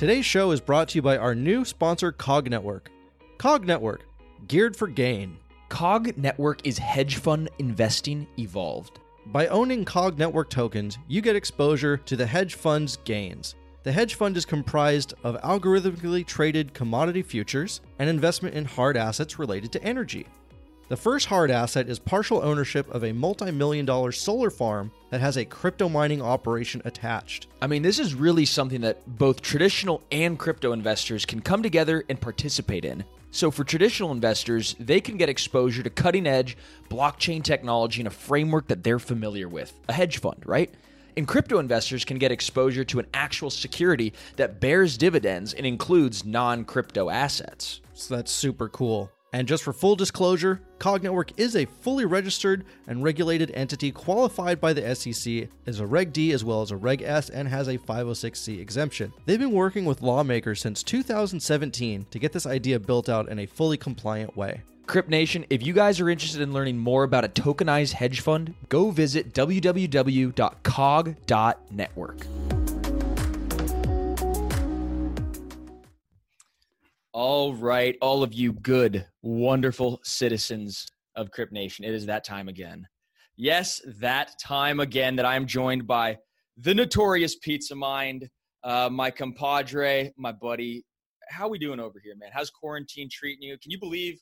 Today's show is brought to you by our new sponsor, Cog Network. Cog Network, geared for gain. Cog Network is hedge fund investing evolved. By owning Cog Network tokens, you get exposure to the hedge fund's gains. The hedge fund is comprised of algorithmically traded commodity futures and investment in hard assets related to energy. The first hard asset is partial ownership of a multi million dollar solar farm that has a crypto mining operation attached. I mean, this is really something that both traditional and crypto investors can come together and participate in. So, for traditional investors, they can get exposure to cutting edge blockchain technology in a framework that they're familiar with a hedge fund, right? And crypto investors can get exposure to an actual security that bears dividends and includes non crypto assets. So that's super cool. And just for full disclosure, Cog Network is a fully registered and regulated entity qualified by the SEC as a Reg D as well as a Reg S and has a 506c exemption. They've been working with lawmakers since 2017 to get this idea built out in a fully compliant way. Crypt Nation, if you guys are interested in learning more about a tokenized hedge fund, go visit www.cog.network. All right, all of you good, wonderful citizens of Crypt Nation, it is that time again. Yes, that time again that I am joined by the notorious Pizza Mind, uh, my compadre, my buddy. How we doing over here, man? How's quarantine treating you? Can you believe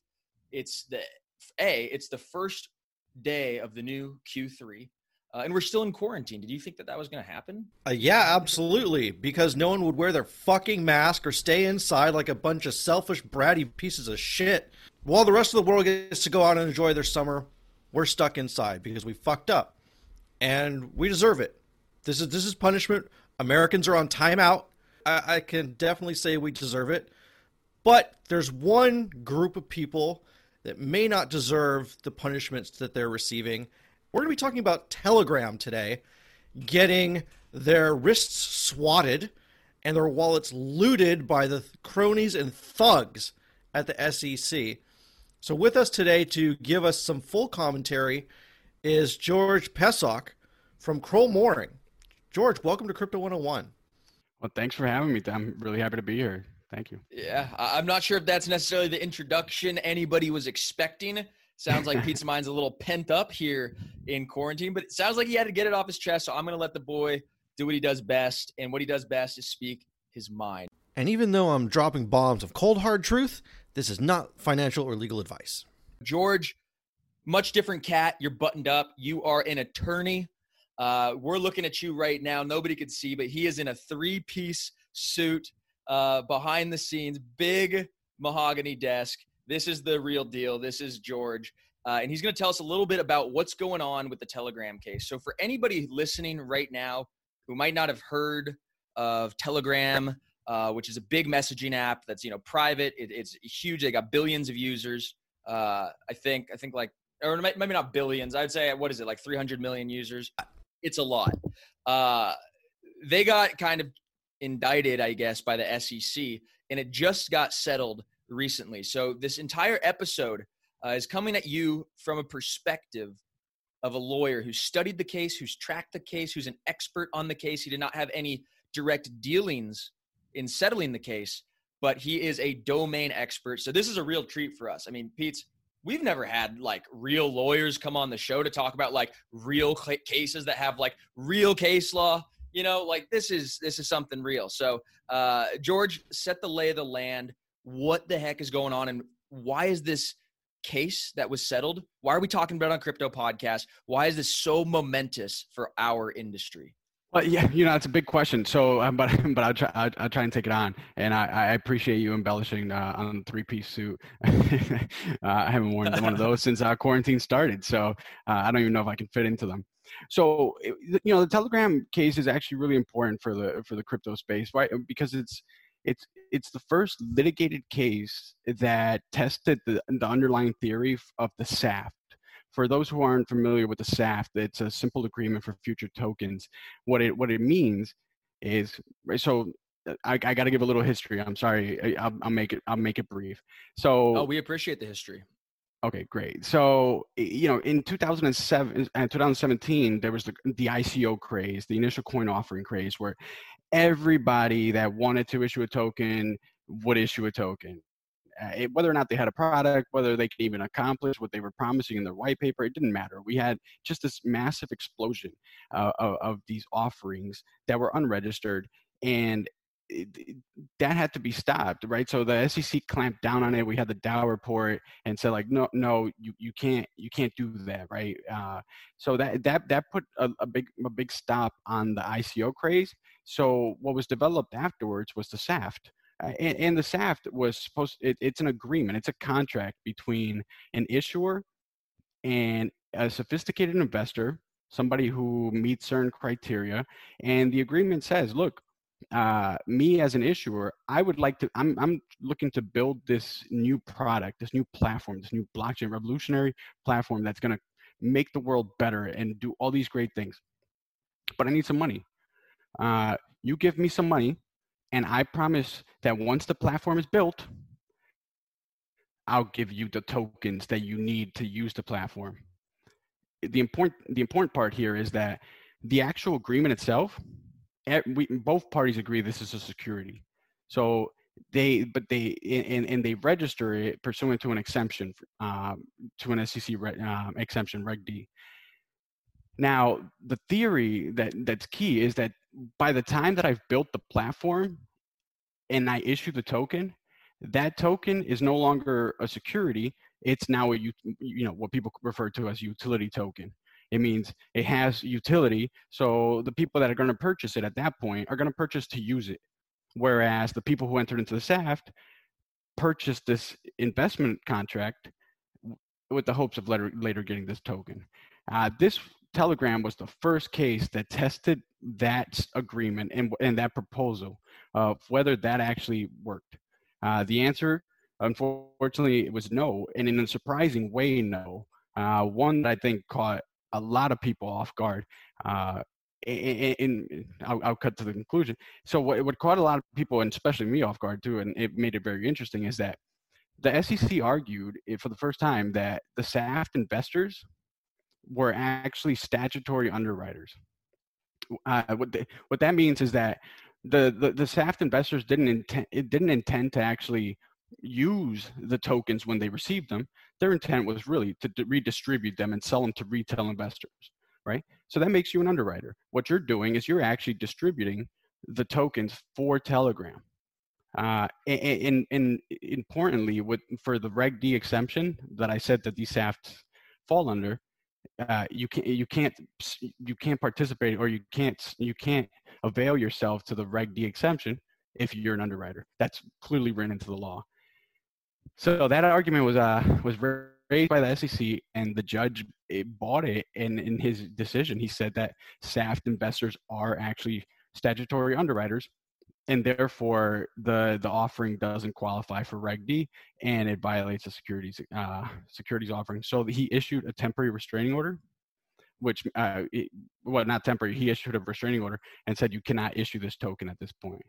it's the a? It's the first day of the new Q3. Uh, and we're still in quarantine. Did you think that that was going to happen? Uh, yeah, absolutely. Because no one would wear their fucking mask or stay inside like a bunch of selfish, bratty pieces of shit. While the rest of the world gets to go out and enjoy their summer, we're stuck inside because we fucked up, and we deserve it. This is this is punishment. Americans are on timeout. I, I can definitely say we deserve it. But there's one group of people that may not deserve the punishments that they're receiving we're going to be talking about Telegram today getting their wrists swatted and their wallets looted by the cronies and thugs at the SEC. So, with us today to give us some full commentary is George Pesok from Kroll Mooring. George, welcome to Crypto 101. Well, thanks for having me. I'm really happy to be here. Thank you. Yeah, I'm not sure if that's necessarily the introduction anybody was expecting. Sounds like Pizza Mind's a little pent up here in quarantine, but it sounds like he had to get it off his chest. So I'm going to let the boy do what he does best. And what he does best is speak his mind. And even though I'm dropping bombs of cold, hard truth, this is not financial or legal advice. George, much different cat. You're buttoned up. You are an attorney. Uh, we're looking at you right now. Nobody could see, but he is in a three piece suit uh, behind the scenes, big mahogany desk. This is the real deal. This is George. Uh, and he's going to tell us a little bit about what's going on with the Telegram case. So, for anybody listening right now who might not have heard of Telegram, uh, which is a big messaging app that's you know private, it, it's huge. They got billions of users. Uh, I think I think like or maybe not billions. I'd say what is it like 300 million users? It's a lot. Uh, they got kind of indicted, I guess, by the SEC, and it just got settled recently. So this entire episode uh, is coming at you from a perspective of a lawyer who studied the case, who's tracked the case, who's an expert on the case. He did not have any direct dealings in settling the case, but he is a domain expert. So this is a real treat for us. I mean, Pete's we've never had like real lawyers come on the show to talk about like real cases that have like real case law you know like this is this is something real so uh george set the lay of the land what the heck is going on and why is this case that was settled why are we talking about on crypto podcast why is this so momentous for our industry well, yeah, you know, it's a big question. So, um, but but I'll try I'll, I'll, try and take it on. And I, I appreciate you embellishing uh, on three piece suit. uh, I haven't worn one of those since uh, quarantine started, so uh, I don't even know if I can fit into them. So, you know, the Telegram case is actually really important for the for the crypto space, right? Because it's it's it's the first litigated case that tested the, the underlying theory of the SAFT. For those who aren't familiar with the SAFT, it's a simple agreement for future tokens. What it what it means is so. I, I got to give a little history. I'm sorry. I, will make it. I'll make it brief. So. Oh, we appreciate the history. Okay, great. So, you know, in 2007 and uh, 2017, there was the, the ICO craze, the initial coin offering craze, where everybody that wanted to issue a token would issue a token. Uh, it, whether or not they had a product, whether they could even accomplish what they were promising in their white paper, it didn't matter. We had just this massive explosion uh, of, of, these offerings that were unregistered, and that had to be stopped, right? So the SEC clamped down on it. We had the DAO report and said like, no, no, you, you can't you can't do that, right? Uh, so that that that put a, a big a big stop on the ICO craze. So what was developed afterwards was the SAFT, uh, and, and, the SAFT was supposed. It, it's an agreement. It's a contract between an issuer and a sophisticated investor, somebody who meets certain criteria, and the agreement says, look. Uh, me as an issuer, I would like to. I'm I'm looking to build this new product, this new platform, this new blockchain revolutionary platform that's going to make the world better and do all these great things. But I need some money. Uh, you give me some money, and I promise that once the platform is built, I'll give you the tokens that you need to use the platform. The important the important part here is that the actual agreement itself, we, both parties agree this is a security. So they but they and, and they register it pursuant to an exemption um, to an SEC re, um, exemption Reg D. Now the theory that that's key is that by the time that I've built the platform and I issue the token, that token is no longer a security. It's now a you know what people refer to as utility token. It means it has utility. So the people that are going to purchase it at that point are going to purchase to use it. Whereas the people who entered into the SAFT purchased this investment contract with the hopes of later, later getting this token. Uh, this Telegram was the first case that tested that agreement and, and that proposal of whether that actually worked. Uh, the answer, unfortunately, it was no, and in a surprising way, no. Uh, one that I think caught a lot of people off guard. Uh, and, I'll, I'll, cut to the conclusion. So what, what caught a lot of people, and especially me, off guard too, and it made it very interesting, is that the SEC argued for the first time that the SAFT investors were actually statutory underwriters. Uh, what, what that means is that the, the, the SAFT investors didn't intend, it didn't intend to actually use the tokens when they received them. Their intent was really to redistribute them and sell them to retail investors, right? So that makes you an underwriter. What you're doing is you're actually distributing the tokens for Telegram. Uh, and, and, and, importantly, with, for the Reg D exemption that I said that these SAFTs fall under, uh, you can't you can't you can't participate or you can't you can't avail yourself to the Reg D exemption if you're an underwriter. That's clearly written into the law. So that argument was uh was raised by the SEC, and the judge it bought it. And in his decision, he said that SAFT investors are actually statutory underwriters, and therefore the the offering doesn't qualify for Reg D, and it violates the securities uh, securities offering. So he issued a temporary restraining order, which uh, it, well not temporary. He issued a restraining order and said you cannot issue this token at this point.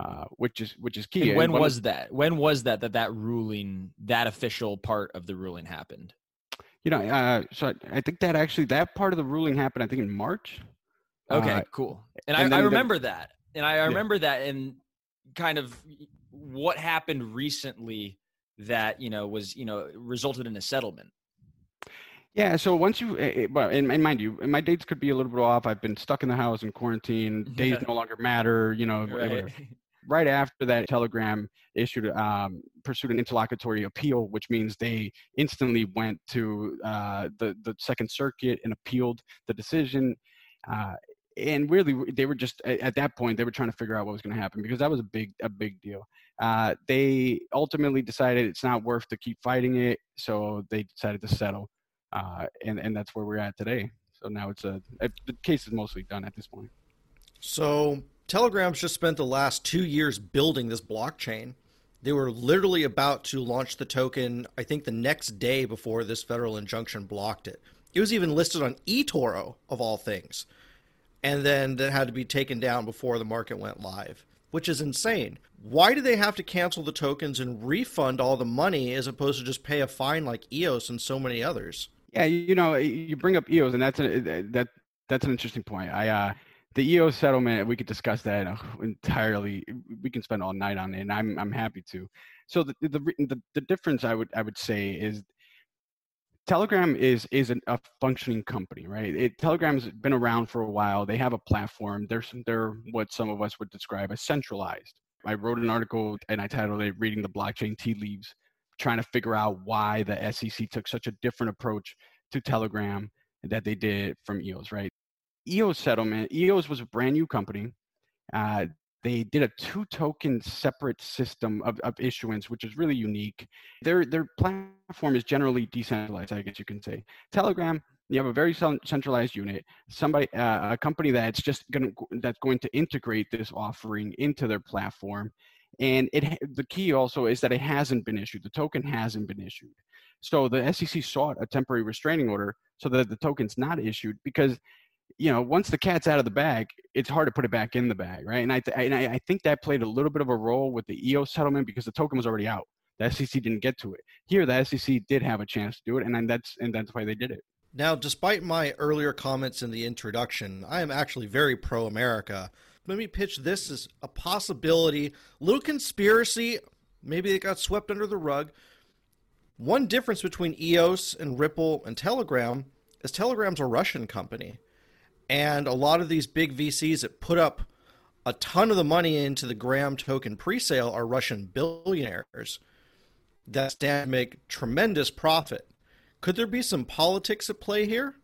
Uh, which is which is key. And when and was of, that? When was that that that ruling, that official part of the ruling happened? You know, uh, so I, I, think that actually that part of the ruling happened. I think in March. Okay, uh, cool. And, and I, I, remember the, that, and I remember yeah. that, and kind of what happened recently that you know was you know resulted in a settlement. Yeah, so once you, eh, eh, well, and, and, mind you, my dates could be a little bit off. I've been stuck in the house in quarantine. Days no longer matter. You know, right right after that, Telegram issued um, pursued an interlocutory appeal, which means they instantly went to uh, the the Second Circuit and appealed the decision. Uh, and really, they were just at that point they were trying to figure out what was going to happen because that was a big a big deal. Uh, they ultimately decided it's not worth to keep fighting it, so they decided to settle, uh, and and that's where we're at today. So now it's a, a the case is mostly done at this point. So Telegram's just spent the last two years building this blockchain. They were literally about to launch the token, I think, the next day before this federal injunction blocked it. It was even listed on eToro, of all things. And then that had to be taken down before the market went live, which is insane. Why do they have to cancel the tokens and refund all the money as opposed to just pay a fine like EOS and so many others? Yeah, you know, you bring up EOS, and that's a, that that's an interesting point. I uh, the EOS settlement, we could discuss that entirely. We can spend all night on it, and I'm I'm happy to. So the the the, the difference I would I would say is Telegram is is an, a functioning company, right? It, Telegram's been around for a while. They have a platform. They're they're what some of us would describe as centralized. I wrote an article and I titled it "Reading the Blockchain Tea Leaves," trying to figure out why the SEC took such a different approach to Telegram that they did from EOS, right? EOS settlement. EOS was a brand new company. Uh, they did a two token separate system of, of issuance, which is really unique. Their their platform is generally decentralized, I guess you can say. Telegram, you have a very centralized unit, somebody uh, a company that's just going to that's going to integrate this offering into their platform. And it the key also is that it hasn't been issued. The token hasn't been issued. So the SEC sought a temporary restraining order so that the token's not issued because you know, once the cat's out of the bag, it's hard to put it back in the bag, right? And I, th- and I, think that played a little bit of a role with the EOS settlement because the token was already out. The SEC didn't get to it. Here, the SEC did have a chance to do it, and that's and that's why they did it. Now, despite my earlier comments in the introduction, I am actually very pro America. Let me pitch this as a possibility, little conspiracy. Maybe it got swept under the rug. One difference between EOS and Ripple and Telegram is Telegram's a Russian company. And a lot of these big VCs that put up a ton of the money into the Gram token pre-sale are Russian billionaires that stand to make tremendous profit. Could there be some politics at play here?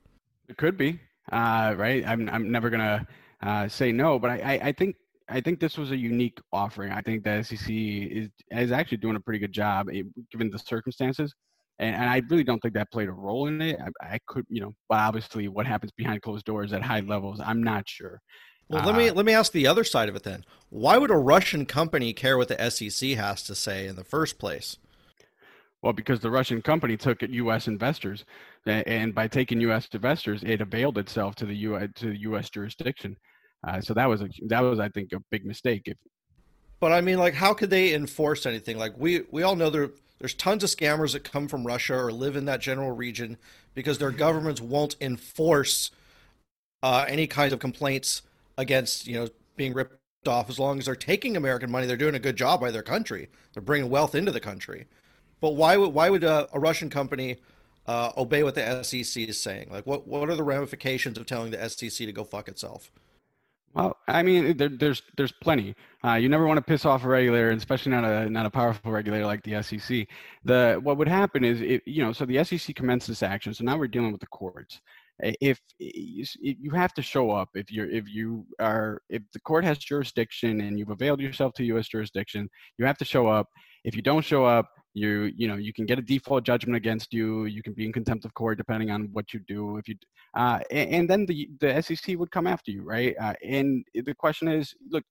It could be, uh, right? I'm I'm never gonna uh, say no, but I, I, I think I think this was a unique offering. I think the SEC is is actually doing a pretty good job eh, given the circumstances and, and I really don't think that played a role in it. I, I could, you know, but obviously what happens behind closed doors at high levels, I'm not sure. Well, let me uh, let me ask the other side of it then. Why would a Russian company care what the SEC has to say in the first place? Well, because the Russian company took U.S. investors, and by taking U.S. investors, it availed itself to the U.S. to the U.S. jurisdiction. Uh, so that was a that was, I think, a big mistake. If, but I mean, like, how could they enforce anything? Like, we we all know there there's tons of scammers that come from Russia or live in that general region because their governments won't enforce uh, any kinds of complaints against you know being ripped off as long as they're taking American money. They're doing a good job by their country. They're bringing wealth into the country. But why would why would a, a Russian company uh, obey what the SEC is saying? Like, what what are the ramifications of telling the SEC to go fuck itself? Well, I mean, there, there's there's plenty. Uh, you never want to piss off a regulator, especially not a not a powerful regulator like the SEC. The what would happen is, it, you know, so the SEC commenced this action. So now we're dealing with the courts. If, if you have to show up, if you're if you are if the court has jurisdiction and you've availed yourself to U.S. jurisdiction, you have to show up. If you don't show up, you you know you can get a default judgment against you you can be in contempt of court depending on what you do if you uh, and, and, then the the sec would come after you right? Uh, and the question is look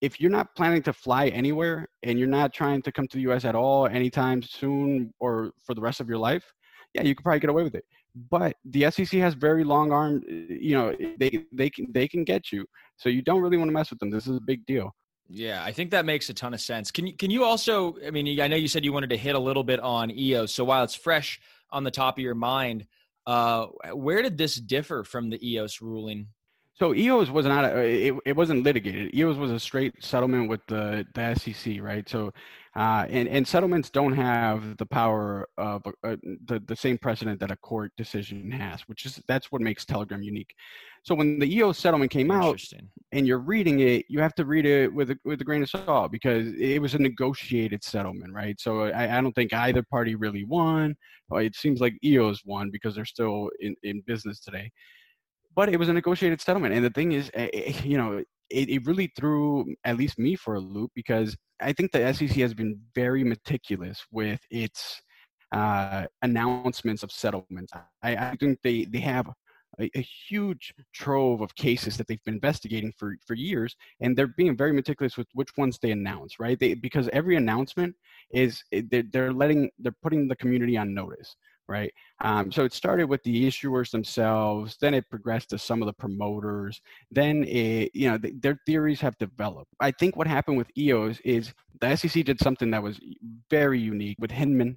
if you're not planning to fly anywhere and you're not trying to come to the us at all anytime soon or for the rest of your life yeah you could probably get away with it. But the sec has very long arm you know they they can they can get you. So you don't really want to mess with them. This is a big deal yeah, I think that makes a ton of sense. Can you can you also? I mean, I know you said you wanted to hit a little bit on EOS. So while it's fresh on the top of your mind, uh, where did this differ from the EOS ruling? So EOS was not a, it, it wasn't litigated. EOS was a straight settlement with the, the SEC, right? So, uh, and and settlements don't have the power of uh, the the same precedent that a court decision has, which is that's what makes Telegram unique. So when the EOS settlement came out, and you're reading it, you have to read it with a, with a grain of salt because it was a negotiated settlement, right? So I, I don't think either party really won. It seems like EOS won because they're still in, in business today but it was a negotiated settlement. And the thing is, eh, eh, you know, it, it really threw at least me for a loop because I think the SEC has been very meticulous with its uh, announcements of settlements. I, I, think they, they have a, a, huge trove of cases that they've been investigating for, for years, and they're being very meticulous with which ones they announce, right? They, because every announcement is eh, they're, they're letting they're putting the community on notice right? Um, so it started with the issuers themselves, then it progressed to some of the promoters, then it, you know, th- their theories have developed. I think what happened with EOS is the SEC did something that was very unique with Hinman,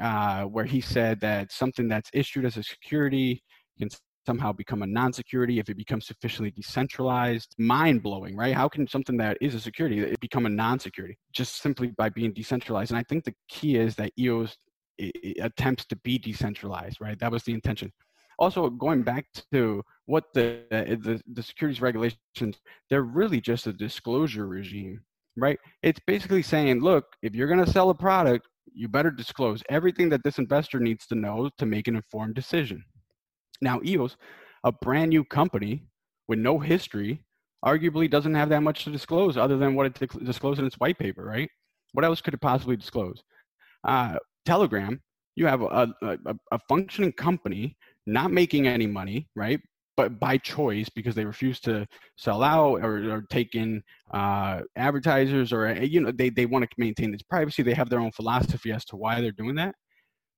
uh, where he said that something that's issued as a security can somehow become a non-security if it becomes sufficiently decentralized mind-blowing right? How can something that is a security become a non-security just simply by being decentralized? And i think the key is that eos attempts to be decentralized right? That was the intention. Also going back to what the, eh, the the securities regulations they're really just a disclosure regime right? It's basically saying look if you're going to sell a product you better disclose everything that this investor needs to know to make an informed decision now, EOS, a brand new company with no history, arguably doesn't have that much to disclose other than what it disclosed in its white paper, right? What else could it possibly disclose? Uh, Telegram, you have a, a, a functioning company not making any money, right? But by choice because they refuse to sell out or, or take in uh, advertisers or you know they, they want to maintain its privacy. They have their own philosophy as to why they're doing that,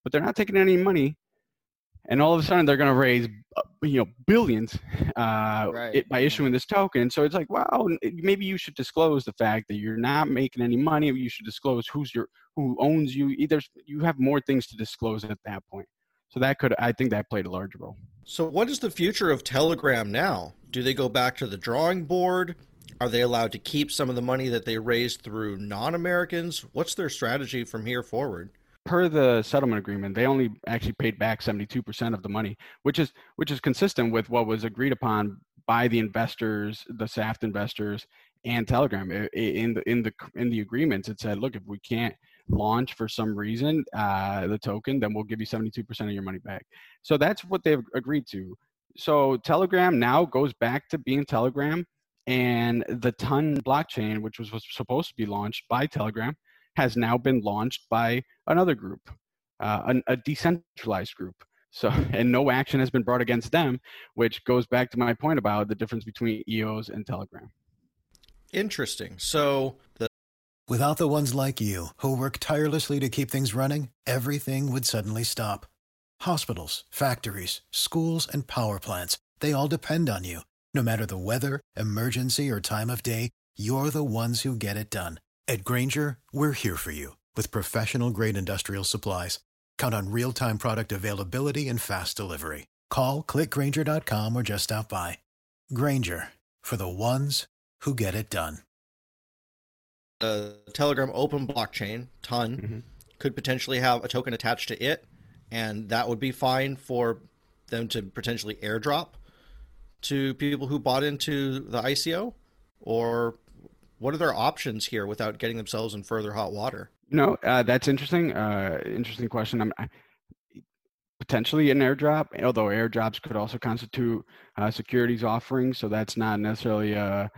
but they're not taking any money and all of a sudden they're going to raise uh, you know billions uh, right. it, by issuing this token. So it's like wow maybe you should disclose the fact that you're not making any money. You should disclose who's your who owns you. Either you have more things to disclose at that point. So that could i think that played a large role. So what is the future of telegram now? Do they go back to the drawing board? Are they allowed to keep some of the money that they raised through non-americans? What's their strategy from here forward per the settlement agreement, they only actually paid back 72% of the money, which is which is consistent with what was agreed upon by the investors, the SAFT investors, and Telegram. In the in the in the agreements, it said, look, if we can't launch for some reason uh, the token, then we'll give you 72% of your money back. So that's what they've agreed to. So Telegram now goes back to being Telegram, and the Ton blockchain, which was, was supposed to be launched by Telegram, has now been launched by another group, uh, a, a decentralized group. So, and no action has been brought against them, which goes back to my point about the difference between EOS and Telegram. Interesting. So, the- without the ones like you who work tirelessly to keep things running, everything would suddenly stop. Hospitals, factories, schools, and power plants, they all depend on you. No matter the weather, emergency, or time of day, you're the ones who get it done. At Grainger, we're here for you with professional grade industrial supplies. Count on real time product availability and fast delivery. Call clickgrainger.com or just stop by. Grainger for the ones who get it done. The Telegram open blockchain, ton, mm-hmm. could potentially have a token attached to it, and that would be fine for them to potentially airdrop to people who bought into the ICO or what are their options here without getting themselves in further hot water? No, uh, that's interesting. Uh, interesting question. I'm, I, potentially an airdrop, although airdrops could also constitute uh, securities offerings, so that's not necessarily a,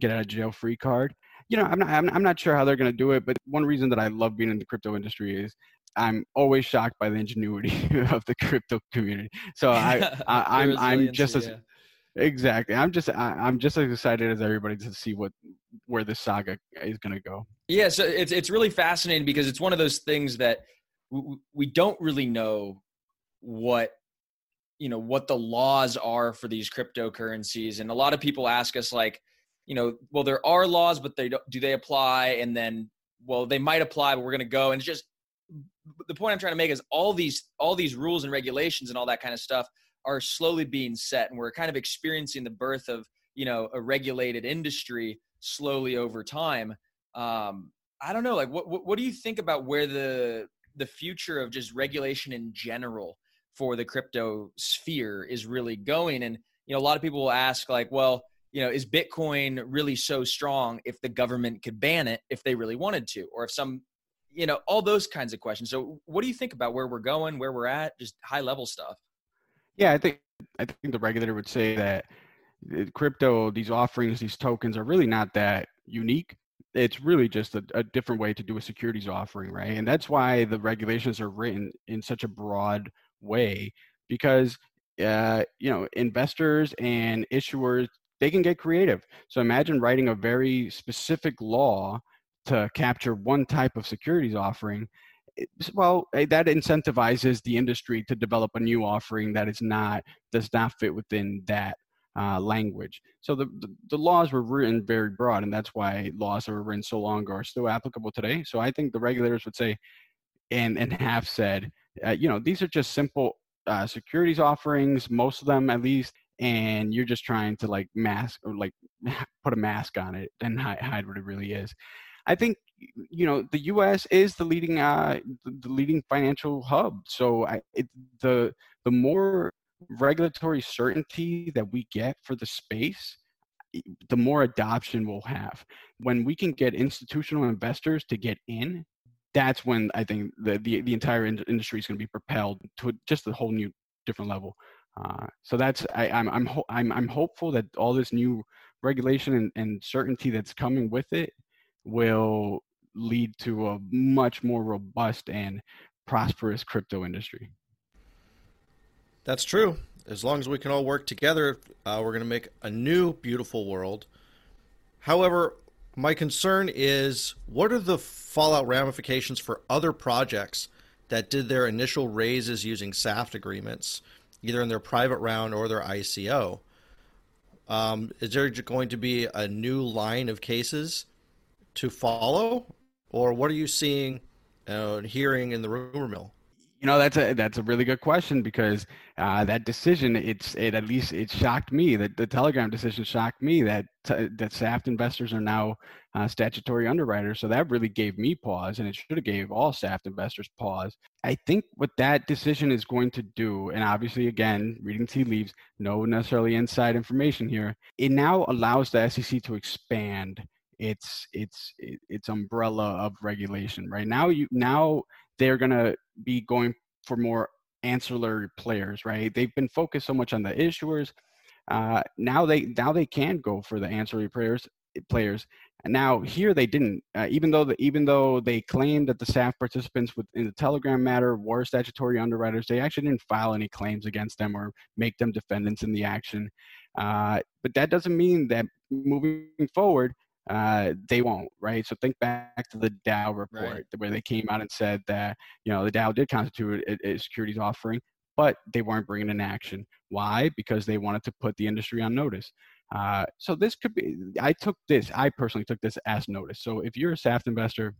get out of jail free card. You know, I'm not, I'm, I'm not sure how they're going to do it, but one reason that I love being in the crypto industry is I'm always shocked by the ingenuity of the crypto community. So I, I am I'm, I'm just as yeah. Exactly. I'm just I, am just as excited as everybody to see what where this saga is going to go. Yeah, so it's it's really fascinating because it's one of those things that we, we don't really know what you know what the laws are for these cryptocurrencies and a lot of people ask us like you know well there are laws but they do they apply and then well they might apply but we're going to go and it's just the point i'm trying to make is all these all these rules and regulations and all that kind of stuff are slowly being set and we're kind of experiencing the birth of you know a regulated industry slowly over time um i don't know like what, what what do you think about where the the future of just regulation in general for the crypto sphere is really going? And you know a lot of people will ask like well you know is bitcoin really so strong if the government could ban it if they really wanted to or if some you know all those kinds of questions. So what do you think about where we're going where we're at just high level stuff yeah, I think I think the regulator would say that crypto, these offerings, these tokens are really not that unique. It's really just a, a different way to do a securities offering, right? And that's why the regulations are written in such a broad way because uh, you know investors and issuers they can get creative. So imagine writing a very specific law to capture one type of securities offering well eh, that incentivizes the industry to develop a new offering that is not does not fit within that uh, language so the, the, the laws were written very broad and that's why laws that were written so long ago are still applicable today so i think the regulators would say and and have said uh, you know these are just simple uh, securities offerings, most of them at least, and you're just trying to like mask or like put a mask on it and hide, hide what it really is. I think you know the U.S. is the leading uh, the leading financial hub. So I, it, the the more regulatory certainty that we get for the space, the more adoption we'll have. When we can get institutional investors to get in, that's when I think the the, the entire in- industry is going to be propelled to just a whole new different level. Uh, so that's I, I'm I'm ho- I'm I'm hopeful that all this new regulation and, and certainty that's coming with it will lead to a much more robust and prosperous crypto industry. That's true. As long as we can all work together, uh, we're going to make a new beautiful world. However, my concern is what are the fallout ramifications for other projects that did their initial raises using SAFT agreements, either in their private round or their ICO? Um, is there going to be a new line of cases to follow, or what are you seeing and hearing in the rumor mill? You know, that's a that's a really good question because uh, that decision, it's it at least it shocked me that the Telegram decision shocked me that t- that SAFT investors are now uh, statutory underwriters. So that really gave me pause, and it should have gave all SAFT investors pause. I think what that decision is going to do, and obviously again, reading tea leaves, no necessarily inside information here. It now allows the SEC to expand its its its umbrella of regulation. Right now, you now they're to be going for more ancillary players, right? They've been focused so much on the issuers. Uh, now they now they can go for the ancillary players players. And now here they didn't, uh, even though the, even though they claimed that the SAFT participants within the Telegram matter were statutory underwriters, they actually didn't file any claims against them or make them defendants in the action. Uh, but that doesn't mean that moving forward, uh, they won't, right? So think back to the DAO report right. where they came out and said that you know the DAO did constitute a, a securities offering, but they weren't bringing an action. Why? Because they wanted to put the industry on notice. Uh, so this could be. I took this. I personally took this as notice. So if you're a SAFT investor,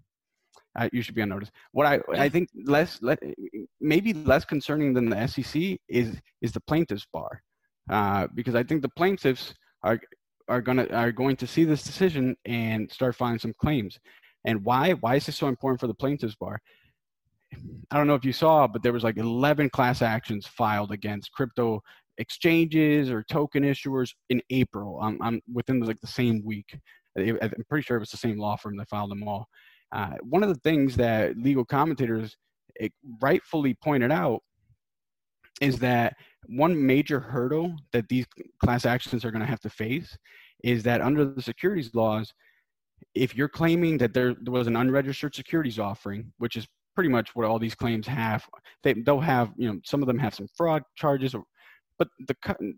uh, you should be on notice. What I I think less let maybe less concerning than the SEC is is the plaintiffs bar, uh, because I think the plaintiffs are are gonna are going to see this decision and start filing some claims. And why? Why is this so important for the plaintiffs bar? I don't know if you saw, but there was like 11 class actions filed against crypto exchanges or token issuers in April. Um, I'm within like the same week. I'm pretty sure it was the same law firm that filed them all. Uh, one of the things that legal commentators eh, rightfully pointed out is that one major hurdle that these class actions are going to have to face is that under the securities laws, if you're claiming that there, was an unregistered securities offering, which is pretty much what all these claims have, they, they'll have, you know, some of them have some fraud charges, but the,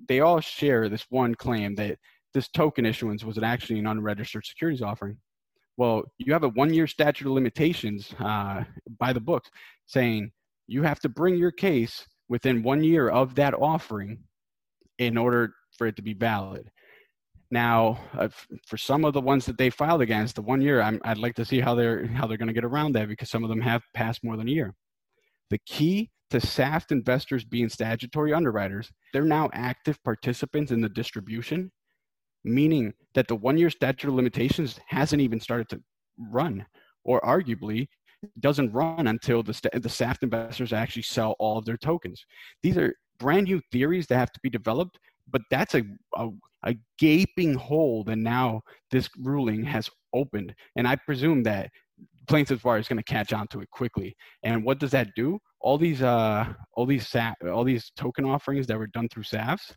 they all share this one claim that this token issuance was actually an unregistered securities offering. Well, you have a one year statute of limitations uh, by the books saying you have to bring your case within one year of that offering in order for it to be valid. Now, uh, for some of the ones that they filed against, the one year, i would like to see how they're how they're going to get around that because some of them have passed more than a year. The key to SAFT investors being statutory underwriters, they're now active participants in the distribution, meaning that the one year statute of limitations hasn't even started to run, or arguably doesn't run until the, the SAFT investors actually sell all of their tokens. These are brand new theories that have to be developed, but that's a, a, a gaping hole that now this ruling has opened. And I presume that plaintiffs bar is going to catch on to it quickly. And what does that do? All these uh all these SAF, all these token offerings that were done through SAFTs,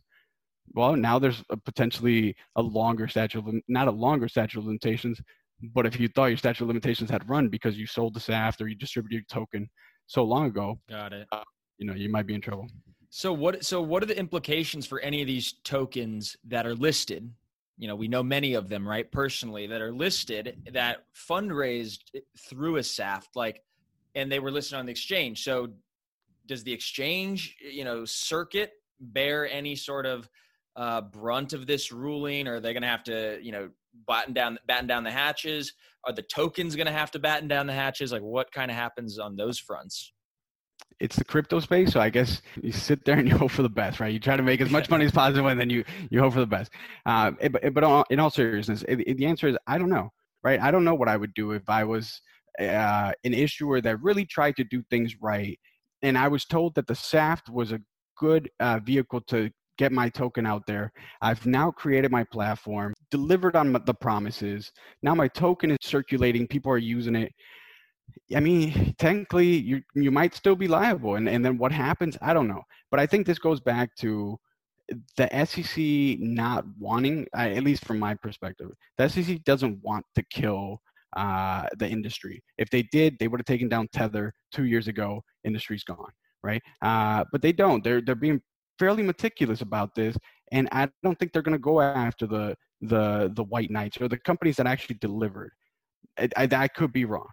well, now there's a potentially a longer statute of not a longer statute of limitations, but if you thought your statute of limitations had run because you sold the SAFT or you distributed your token so long ago, got it. Uh, you know, you might be in trouble. So what? So what are the implications for any of these tokens that are listed? You know, we know many of them, right? Personally, that are listed that fundraised through a SAFT, like, and they were listed on the exchange. So, does the exchange, you know, circuit bear any sort of uh, brunt of this ruling? Or are they going to have to, you know, batten down batten down the hatches? Are the tokens going to have to batten down the hatches? Like, what kind of happens on those fronts? it's the crypto space. So I guess you sit there and you hope for the best, right? You try to make as much money as possible, and then you you hope for the best. Uh, but but in all seriousness, the answer is I don't know, right? I don't know what I would do if I was uh, an issuer that really tried to do things right, and I was told that the SAFT was a good uh, vehicle to get my token out there. I've now created my platform, delivered on the promises. Now my token is circulating, people are using it. I mean, technically, you you might still be liable, and and then what happens? I don't know. But I think this goes back to the SEC not wanting, at least from my perspective, the SEC doesn't want to kill uh, the industry. If they did, they would have taken down Tether two years ago. Industry's gone, right? Uh, but they don't. They're they're being fairly meticulous about this, and I don't think they're going to go after the the the white knights or the companies that actually delivered. I, I, I could be wrong.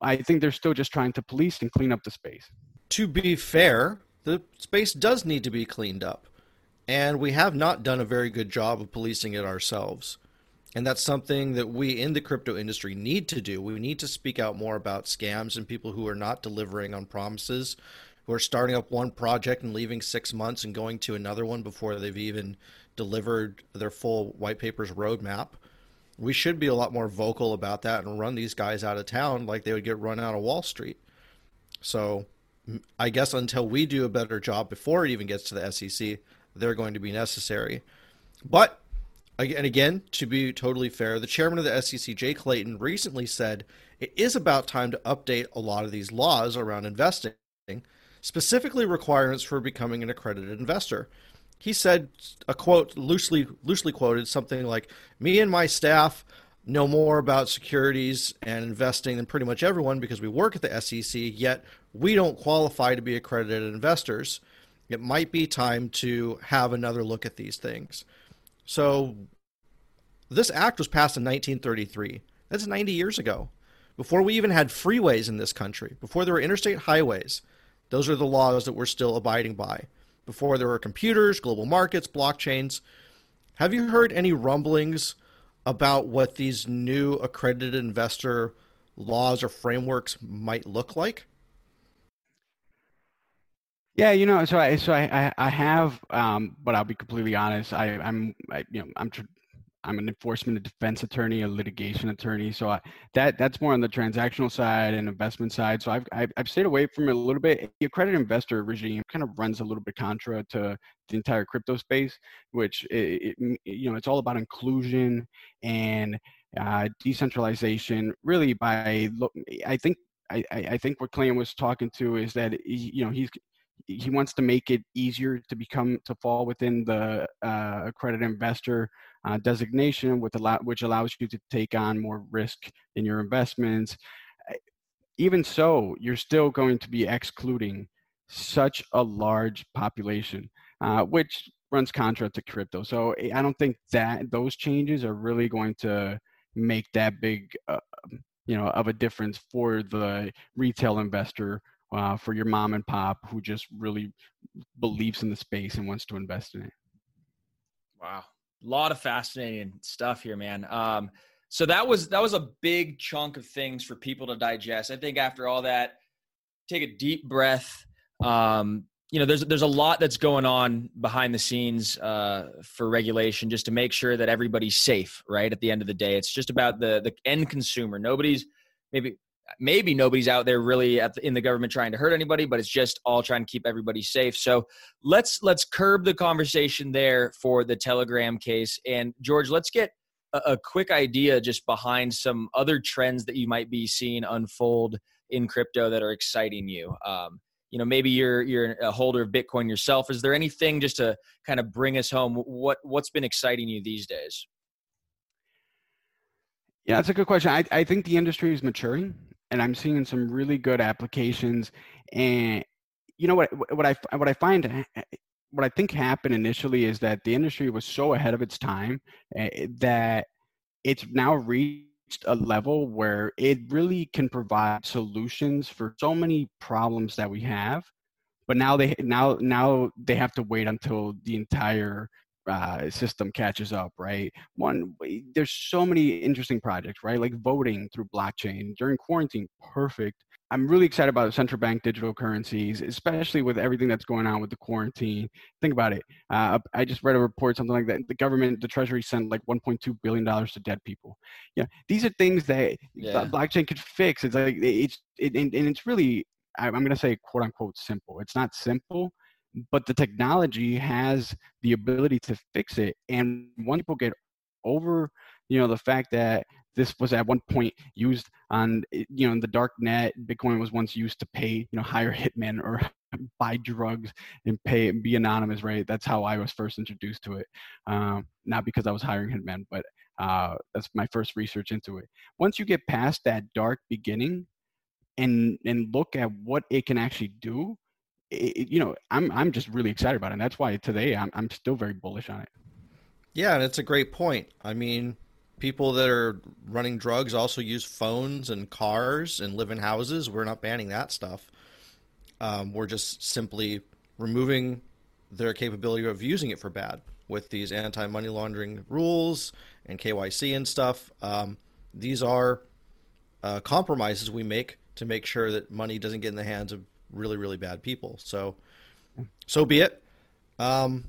I think they're still just trying to police and clean up the space. To be fair, the space does need to be cleaned up. And we have not done a very good job of policing it ourselves. And that's something that we in the crypto industry need to do. We need to speak out more about scams and people who are not delivering on promises, who are starting up one project and leaving six months and going to another one before they've even delivered their full white papers roadmap we should be a lot more vocal about that and run these guys out of town like they would get run out of Wall Street. So I guess until we do a better job before it even gets to the SEC, they're going to be necessary. But and again, to be totally fair, the chairman of the SEC, Jay Clayton, recently said it is about time to update a lot of these laws around investing, specifically requirements for becoming an accredited investor. He said a quote loosely loosely quoted something like me and my staff know more about securities and investing than pretty much everyone because we work at the SEC yet we don't qualify to be accredited investors. It might be time to have another look at these things. So this act was passed in 1933 that's 90 years ago. Before we even had freeways in this country before there were interstate highways those are the laws that we're still abiding by before there were computers, global markets, blockchains. Have you heard any rumblings about what these new accredited investor laws or frameworks might look like? Yeah, you know, so I so I I have, um, but I'll be completely honest. I I'm I, you know I'm tr- I'm an enforcement and defense attorney, a litigation attorney. So I, that that's more on the transactional side and investment side. So I've, I've, I've stayed away from it a little bit. The accredited investor regime kind of runs a little bit contra to the entire crypto space, which it, it, you know it's all about inclusion and uh, decentralization. Really, by I think I, I think what Clayton was talking to is that you know he's he wants to make it easier to become to fall within the uh, accredited investor uh, designation, with allow, which allows you to take on more risk in your investments. Even so, you're still going to be excluding such a large population, uh, which runs contra to crypto. So eh, I don't think that those changes are really going to make that big, uh, you know, of a difference for the retail investor uh, for your mom and pop who just really believes in the space and wants to invest in it. Wow, a lot of fascinating stuff here, man. Um, so that was that was a big chunk of things for people to digest. I think after all that, take a deep breath. Um, you know, there's there's a lot that's going on behind the scenes uh, for regulation, just to make sure that everybody's safe. Right at the end of the day, it's just about the the end consumer. Nobody's maybe maybe nobody's out there really the, in the government trying to hurt anybody but it's just all trying to keep everybody safe. So let's let's curb the conversation there for the telegram case. And george let's get a, a quick idea just behind some other trends that you might be seeing unfold in crypto that are exciting you. Um, you know maybe you're you're a holder of bitcoin yourself. Is there anything just to kind of bring us home? What what's been exciting you these days? Yeah, that's a good question. I, I think the industry is maturing and I'm seeing some really good applications. And you know what what I what I find eh, eh, what I think happened initially is that the industry was so ahead of its time eh, eh, that it's now reached a level where it really can provide solutions for so many problems that we have but now they now now they have to wait until the entire uh, system catches up, right? One, there's so many interesting projects, right? Like voting through blockchain during quarantine, perfect I'm really excited about central bank digital currencies, especially with everything that's going on with the quarantine. Think about it. Uh, I just read a report, something like that. The government, the Treasury sent like 1.2 billion dollars to dead people. Yeah, these are things that yeah. blockchain could fix. It's like it's it, and, and it's really I'm going to say quote unquote simple. It's not simple, but the technology has the ability to fix it. And once people get over, you know, the fact that this was at one point used on you know in the dark net bitcoin was once used to pay you know hire hitmen or buy drugs and pay and be anonymous right that's how i was first introduced to it um, not because i was hiring hitmen but uh, that's my first research into it once you get past that dark beginning and and look at what it can actually do it, you know i'm i'm just really excited about it and that's why today i'm, I'm still very bullish on it yeah and it's a great point i mean people that are running drugs also use phones and cars and live in houses. We're not banning that stuff. Um, we're just simply removing their capability of using it for bad with these anti money laundering rules and KYC and stuff. Um, these are uh, compromises we make to make sure that money doesn't get in the hands of really, really bad people. So, so be it. Um,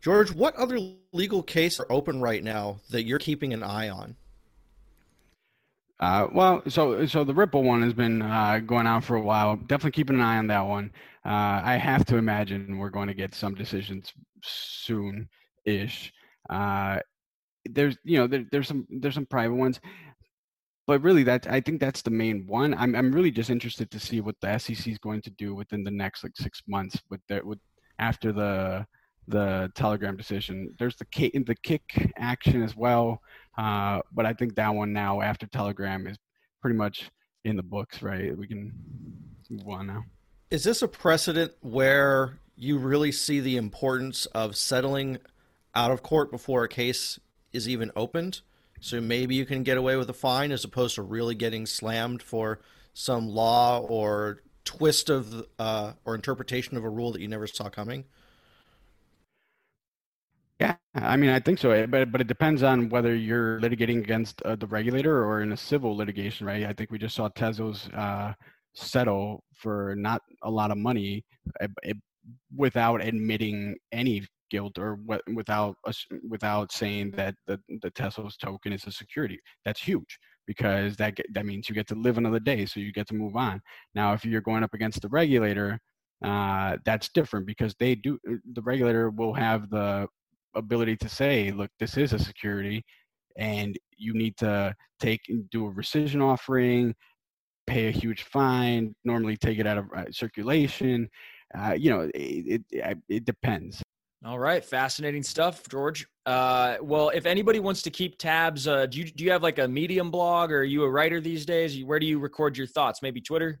George, what other legal cases are open right now that you're keeping an eye on? Uh, well, so so the Ripple one has been uh, going on for a while. Definitely keeping an eye on that one. Uh, I have to imagine we're going to get some decisions soon-ish. Uh, there's you know there, there's some there's some private ones, but really that I think that's the main one. I'm I'm really just interested to see what the SEC is going to do within the next like six months with their with after the the Telegram decision. There's the Kik, the Kik action as well, uh, but I think that one now after Telegram is pretty much in the books. Right, we can move on now. Is this a precedent where you really see the importance of settling out of court before a case is even opened? So maybe you can get away with a fine as opposed to really getting slammed for some law or twist of uh, or interpretation of a rule that you never saw coming. Yeah, I mean, I think so, eh, but but it depends on whether you're litigating against uh, the regulator or in a civil litigation, right? I think we just saw Tezos uh, settle for not a lot of money uh, without admitting any guilt or without without saying that the the Tezos token is a security. That's huge because that that means you get to live another day, so you get to move on. Now, if you're going up against the regulator, uh, that's different because they do uh, the regulator will have the ability to say, look, this is a security, and you need to take do a rescission offering, pay a huge fine, normally take it out of uh, circulation. Uh, you know, it, it, it depends. All right, fascinating stuff, George. Uh, well, if anybody wants to keep tabs, uh, do you do you have like a Medium blog, or are you a writer these days? Where do you record your thoughts? Maybe Twitter.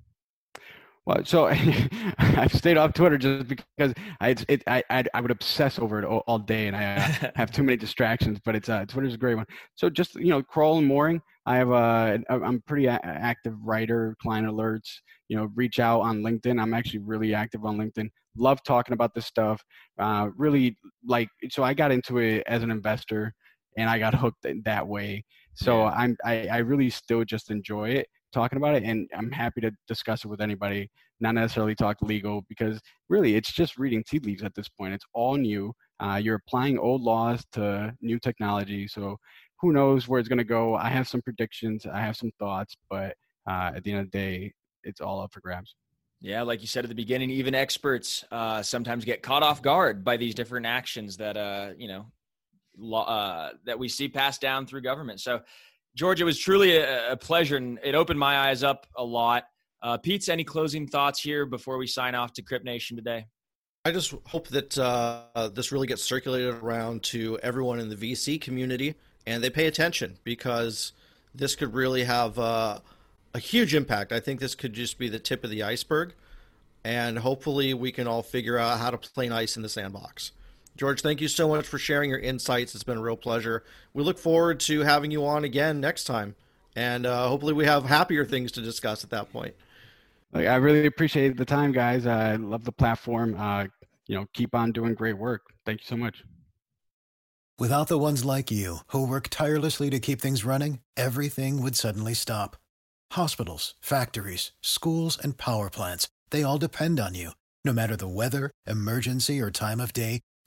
Well, so I've stayed off Twitter just because I it, I I would obsess over it all, all day, and I uh, have too many distractions. But it's uh, Twitter's a great one. So just you know, Crowell and Moring. I have a I'm pretty active writer, client alerts. You know, reach out on LinkedIn. I'm actually really active on LinkedIn. Love talking about this stuff. Uh, really like so. I got into it as an investor, and I got hooked that way. So. I'm I, I really still just enjoy it talking about it and i'm happy to discuss it with anybody not necessarily talk legal because really it's just reading tea leaves at this point. It's all new. Uh, you're applying old laws to new technology so who knows where it's going to go. I have some predictions i have some thoughts but uh, at the end of the day it's all up for grabs. Yeah, like you said at the beginning, even experts uh, sometimes get caught off guard by these different actions that uh, you know law, uh, that we see passed down through government. So George, it was truly a, a, pleasure, and it opened my eyes up a lot. Uh, Pete's, any closing thoughts here before we sign off to Crypt Nation today? I just hope that uh, this really gets circulated around to everyone in the VC community, and they pay attention because this could really have uh, a huge impact. I think this could just be the tip of the iceberg, and hopefully, we can all figure out how to play nice in the sandbox. George, thank you so much for sharing your insights. It's been a real pleasure. We look forward to having you on again next time. And uh, hopefully, we have happier things to discuss at that point. I really appreciate the time, guys. I love the platform. Uh, you know, keep on doing great work. Thank you so much. Without the ones like you who work tirelessly to keep things running, everything would suddenly stop Hospitals, factories, schools, and power plants, they all depend on you. No matter the weather, emergency, or time of day,